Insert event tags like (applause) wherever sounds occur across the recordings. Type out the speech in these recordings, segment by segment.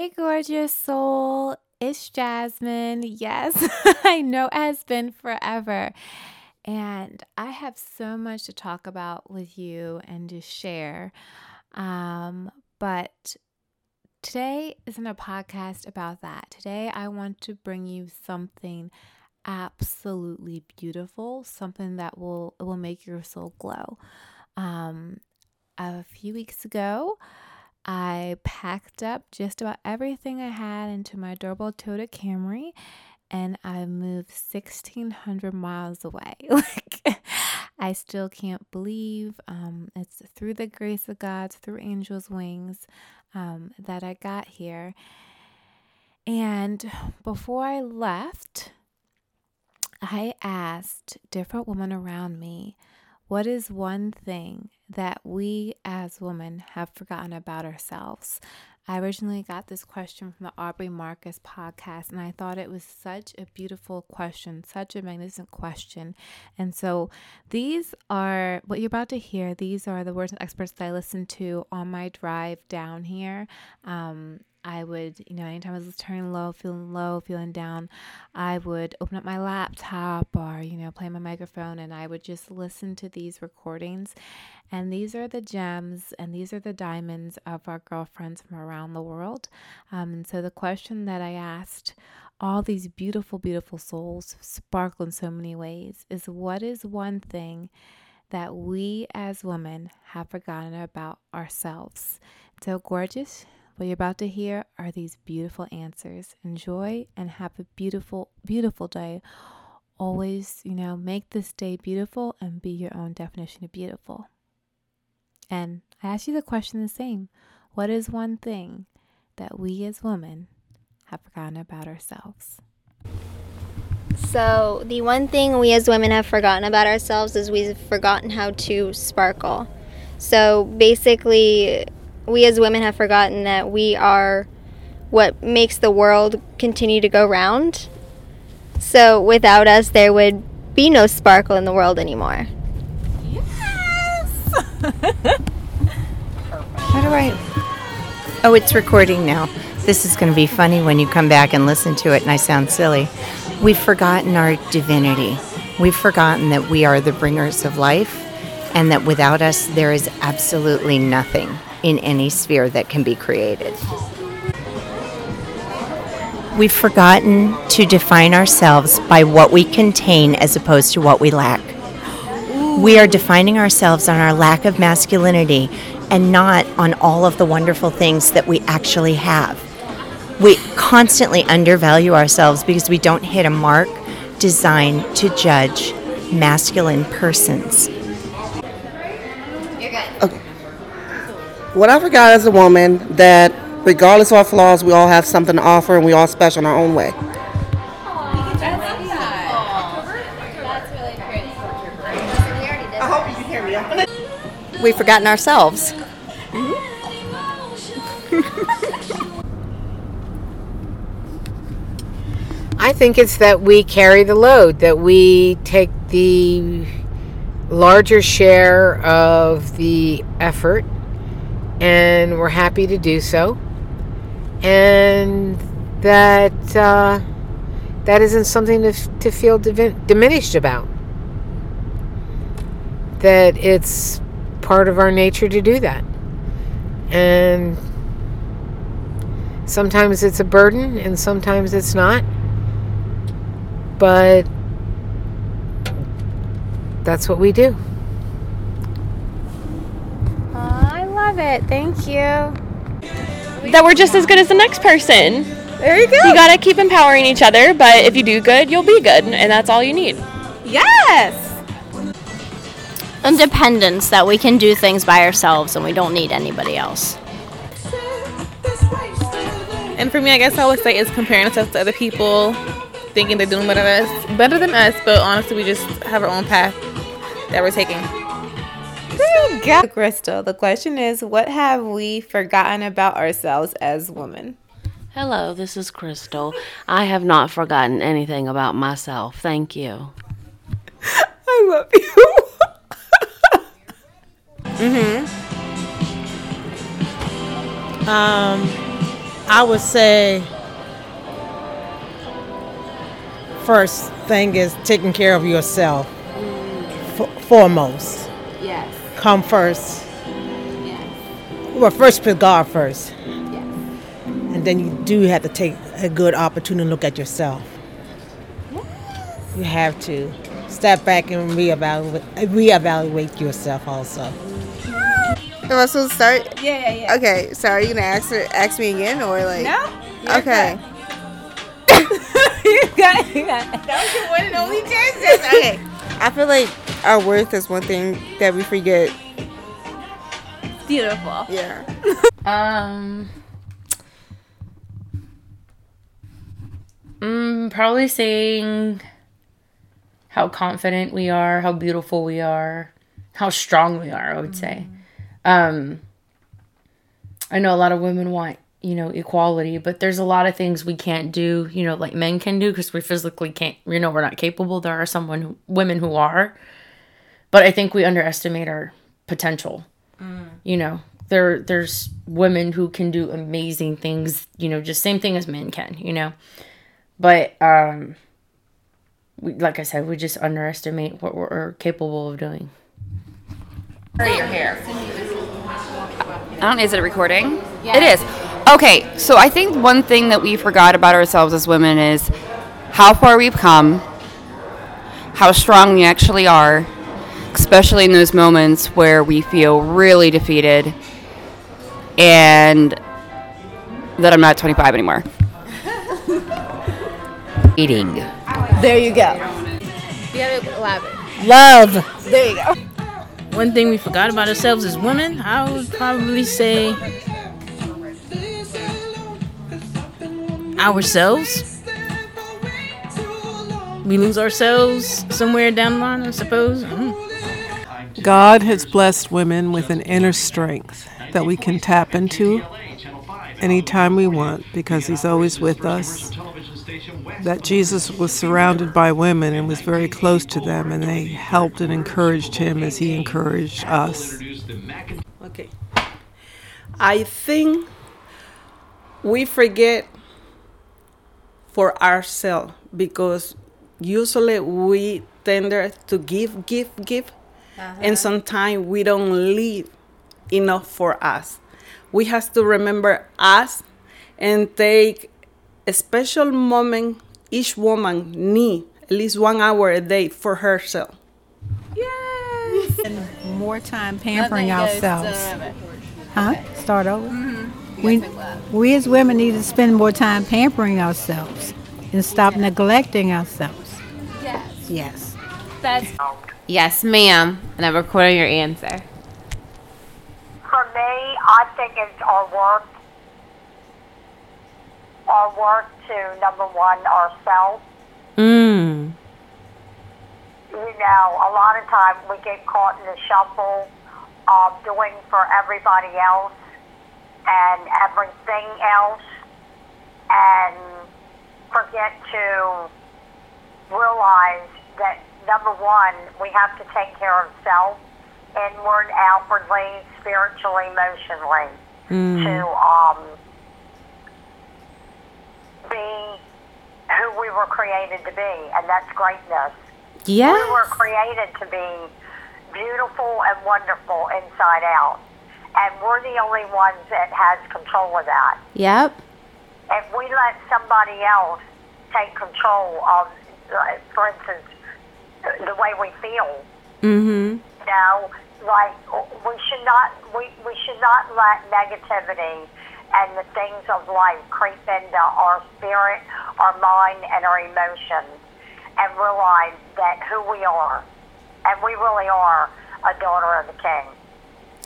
Hey, gorgeous soul. It's Jasmine. Yes, (laughs) I know it has been forever. And I have so much to talk about with you and to share. Um, but today isn't a podcast about that. Today, I want to bring you something absolutely beautiful, something that will will make your soul glow. Um, a few weeks ago, I packed up just about everything I had into my durable Toyota Camry and I moved 1600 miles away. (laughs) like I still can't believe um, it's through the grace of God, through angels' wings um, that I got here. And before I left, I asked different women around me what is one thing that we as women have forgotten about ourselves? I originally got this question from the Aubrey Marcus podcast, and I thought it was such a beautiful question, such a magnificent question. And so, these are what you're about to hear. These are the words of experts that I listened to on my drive down here. Um, I would, you know, anytime I was turning low, feeling low, feeling down, I would open up my laptop or, you know, play my microphone and I would just listen to these recordings. And these are the gems and these are the diamonds of our girlfriends from around the world. Um, and so the question that I asked all these beautiful, beautiful souls sparkle in so many ways is what is one thing that we as women have forgotten about ourselves? So gorgeous what you're about to hear are these beautiful answers. Enjoy and have a beautiful, beautiful day. Always, you know, make this day beautiful and be your own definition of beautiful. And I ask you the question the same What is one thing that we as women have forgotten about ourselves? So, the one thing we as women have forgotten about ourselves is we've forgotten how to sparkle. So, basically, we as women have forgotten that we are what makes the world continue to go round. So without us, there would be no sparkle in the world anymore. Yes! (laughs) How do I? Oh, it's recording now. This is going to be funny when you come back and listen to it and I sound silly. We've forgotten our divinity. We've forgotten that we are the bringers of life and that without us, there is absolutely nothing in any sphere that can be created. We've forgotten to define ourselves by what we contain as opposed to what we lack. We are defining ourselves on our lack of masculinity and not on all of the wonderful things that we actually have. We constantly undervalue ourselves because we don't hit a mark designed to judge masculine persons. What I forgot as a woman that regardless of our flaws, we all have something to offer and we all special in our own way. (laughs) We've forgotten ourselves. (laughs) I think it's that we carry the load, that we take the larger share of the effort, and we're happy to do so. And that uh, that isn't something to, to feel diminished about. That it's part of our nature to do that. And sometimes it's a burden and sometimes it's not. But that's what we do. I love it. Thank you. That we're just as good as the next person. There you go. You gotta keep empowering each other, but if you do good, you'll be good, and that's all you need. Yes. Independence that we can do things by ourselves and we don't need anybody else. And for me, I guess I would say is comparing ourselves to other people, thinking they're doing better than us, better than us, but honestly, we just have our own path that we're taking. There (laughs) go. Crystal, the question is what have we forgotten about ourselves as women? Hello, this is Crystal. I have not forgotten anything about myself. Thank you. (laughs) I love you. (laughs) mhm. Um I would say first thing is taking care of yourself f- foremost. Yes. Come first. Yes. Well, first put God first. And then you do have to take a good opportunity to look at yourself. You have to step back and reevaluate, reevaluate yourself also. Am I supposed to start? Yeah, yeah, yeah. Okay, so are you gonna ask ask me again or like? No. Okay. (laughs) you got, you got. That was your one and only chance. (laughs) Okay. I feel like our worth is one thing that we forget. Beautiful. Yeah. (laughs) Um. Mm, probably saying how confident we are, how beautiful we are, how strong we are, I would say. Um, I know a lot of women want, you know, equality, but there's a lot of things we can't do, you know, like men can do because we physically can't, you know, we're not capable. There are some who, women who are, but I think we underestimate our potential. You know, there there's women who can do amazing things, you know, just same thing as men can, you know. But um we, like I said, we just underestimate what we're capable of doing. your hair. I don't know, is it recording? It is. Okay, so I think one thing that we forgot about ourselves as women is how far we've come, how strong we actually are, especially in those moments where we feel really defeated and that I'm not 25 anymore. (laughs) Eating. There you go. You gotta elaborate. Love. There you go. One thing we forgot about ourselves as women, I would probably say ourselves. We lose ourselves somewhere down the line, I suppose. Mm. God has blessed women with an inner strength that we can tap into anytime we want because He's always with us. That Jesus was surrounded by women and was very close to them, and they helped and encouraged Him as He encouraged us. Okay. I think we forget for ourselves because usually we tend to give, give, give, and sometimes we don't leave enough for us. We have to remember us and take a special moment each woman need at least one hour a day for herself. Yes. and More time pampering Nothing ourselves. to- Huh? Start over? Mm-hmm. We, we as women need to spend more time pampering ourselves and stop neglecting ourselves. Yes. Yes. That's yes, ma'am. And I'm recording your answer. For me, I think it's our work. Our work to number one ourselves. Mm. You know, a lot of times we get caught in the shuffle of doing for everybody else and everything else, and forget to realize that number one, we have to take care of self, inward, outwardly, spiritually, emotionally, Mm. to um, be who we were created to be, and that's greatness. Yes. We were created to be beautiful and wonderful inside out, and we're the only ones that has control of that. Yep. If we let somebody else take control of, for instance, the way we feel, Mm-hmm. you know, like we should not we, we should not let negativity and the things of life creep into our spirit, our mind, and our emotions, and realize that who we are, and we really are a daughter of the King.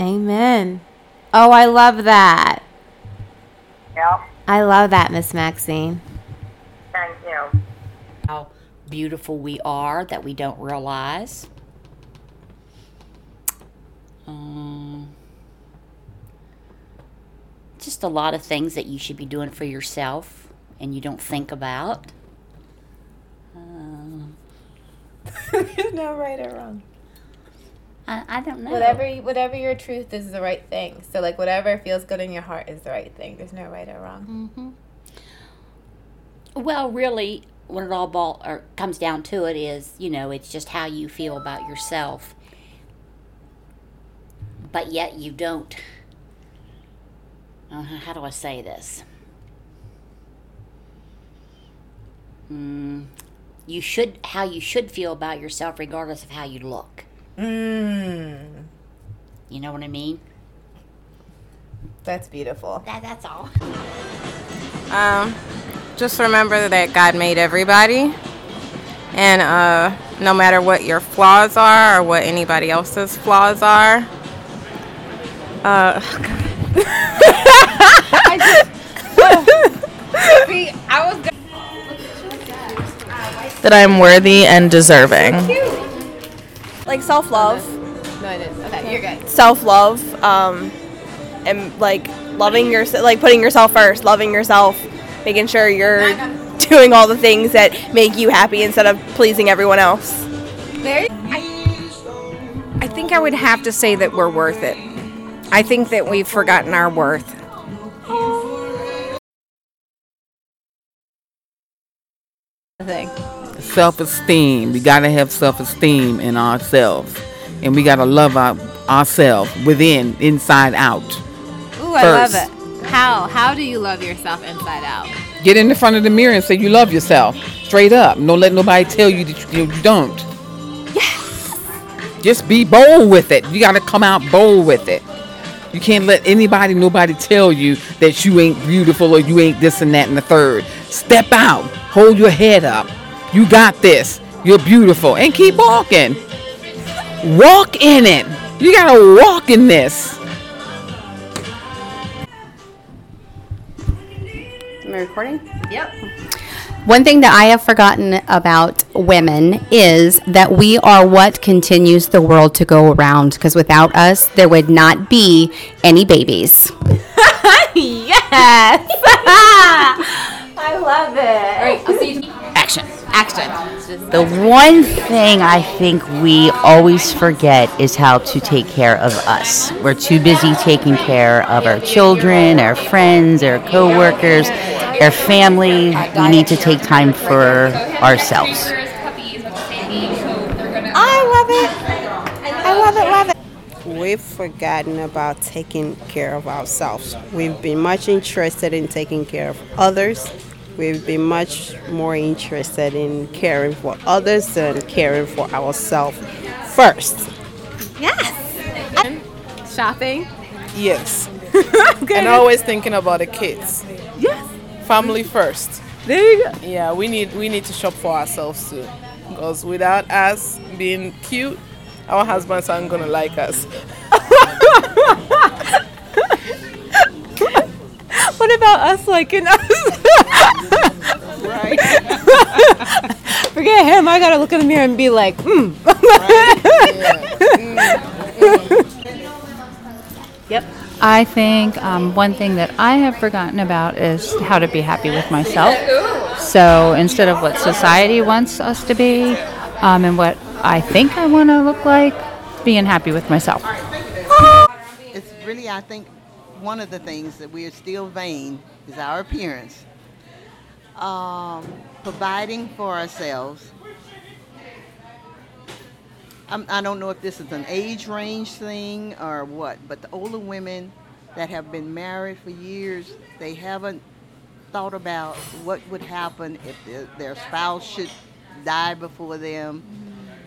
Amen. Oh, I love that. Yep. I love that, Miss Maxine. Thank you. How beautiful we are that we don't realize. Um, just a lot of things that you should be doing for yourself and you don't think about. Um, (laughs) no right or wrong. I, I don't know. Whatever whatever your truth is the right thing. So like whatever feels good in your heart is the right thing. There's no right or wrong. Mm-hmm. Well, really, when it all ball, or comes down to it, is you know, it's just how you feel about yourself. But yet you don't. Uh, how do I say this? Mm, you should how you should feel about yourself, regardless of how you look. Mm. You know what I mean? That's beautiful. That, that's all. Um, just remember that God made everybody, and uh, no matter what your flaws are or what anybody else's flaws are, uh, (laughs) I just, see, I was. That I'm worthy and deserving. like self love. No, it is. Okay, you're good. Self love, um, and like loving yourself, like putting yourself first, loving yourself, making sure you're doing all the things that make you happy instead of pleasing everyone else. There. I think I would have to say that we're worth it. I think that we've forgotten our worth. Thing. self esteem. We got to have self esteem in ourselves. And we got to love our, ourselves within, inside out. Ooh, I love it. How? How do you love yourself inside out? Get in the front of the mirror and say you love yourself. Straight up. Don't let nobody tell you that you, you don't. Yes. Just be bold with it. You got to come out bold with it. You can't let anybody, nobody tell you that you ain't beautiful or you ain't this and that and the third. Step out. Hold your head up. You got this. You're beautiful. And keep walking. Walk in it. You got to walk in this. Am recording? Yep. One thing that I have forgotten about women is that we are what continues the world to go around. Because without us, there would not be any babies. (laughs) yes. (laughs) I love it. All right, I'll see you. Action. Action. The one thing I think we always forget is how to take care of us. We're too busy taking care of our children, our friends, our coworkers, our family. We need to take time for ourselves. I love it. I love it, love it. We've forgotten about taking care of ourselves. We've been much interested in taking care of others. We've been much more interested in caring for others than caring for ourselves first. Yes. And Shopping. Yes. (laughs) and always thinking about the kids. Yes. Family first. There you go. Yeah, we need we need to shop for ourselves too. Because without us being cute, our husbands aren't gonna like us. (laughs) What about us liking us? Right. Forget him. I gotta look in the mirror and be like, hmm. (laughs) Yep. I think um, one thing that I have forgotten about is how to be happy with myself. So instead of what society wants us to be um, and what I think I want to look like, being happy with myself. It's really, I think, one of the things that we are still vain is our appearance. Um, providing for ourselves. I'm, I don't know if this is an age range thing or what, but the older women that have been married for years, they haven't thought about what would happen if their, their spouse should die before them.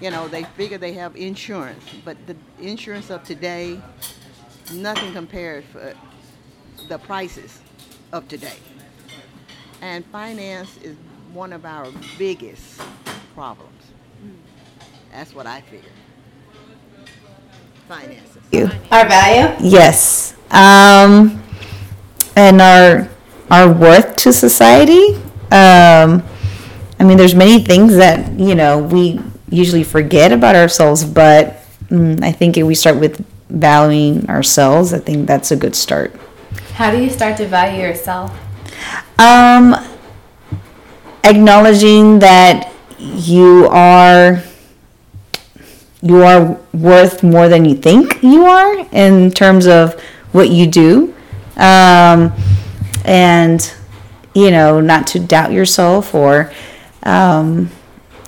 You know, they figure they have insurance, but the insurance of today, nothing compared for the prices of today. And finance is one of our biggest problems. That's what I figure. Finances. Our value? Yes. Um, and our our worth to society. Um, I mean, there's many things that you know we usually forget about ourselves, but mm, I think if we start with valuing ourselves, I think that's a good start. How do you start to value yourself? Um, acknowledging that you are you are worth more than you think you are in terms of what you do. Um, and, you know, not to doubt yourself or, um,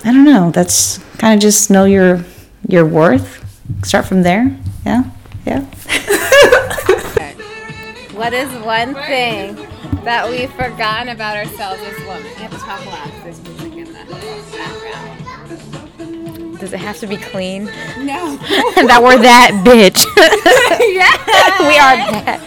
I don't know, that's kind of just know your, your worth. Start from there. Yeah. Yeah. (laughs) What is one thing that we've forgotten about ourselves as women? You have to talk loud. There's music in the background. Does it have to be clean? No. (laughs) that we're that bitch. (laughs) yeah. (laughs) we are that.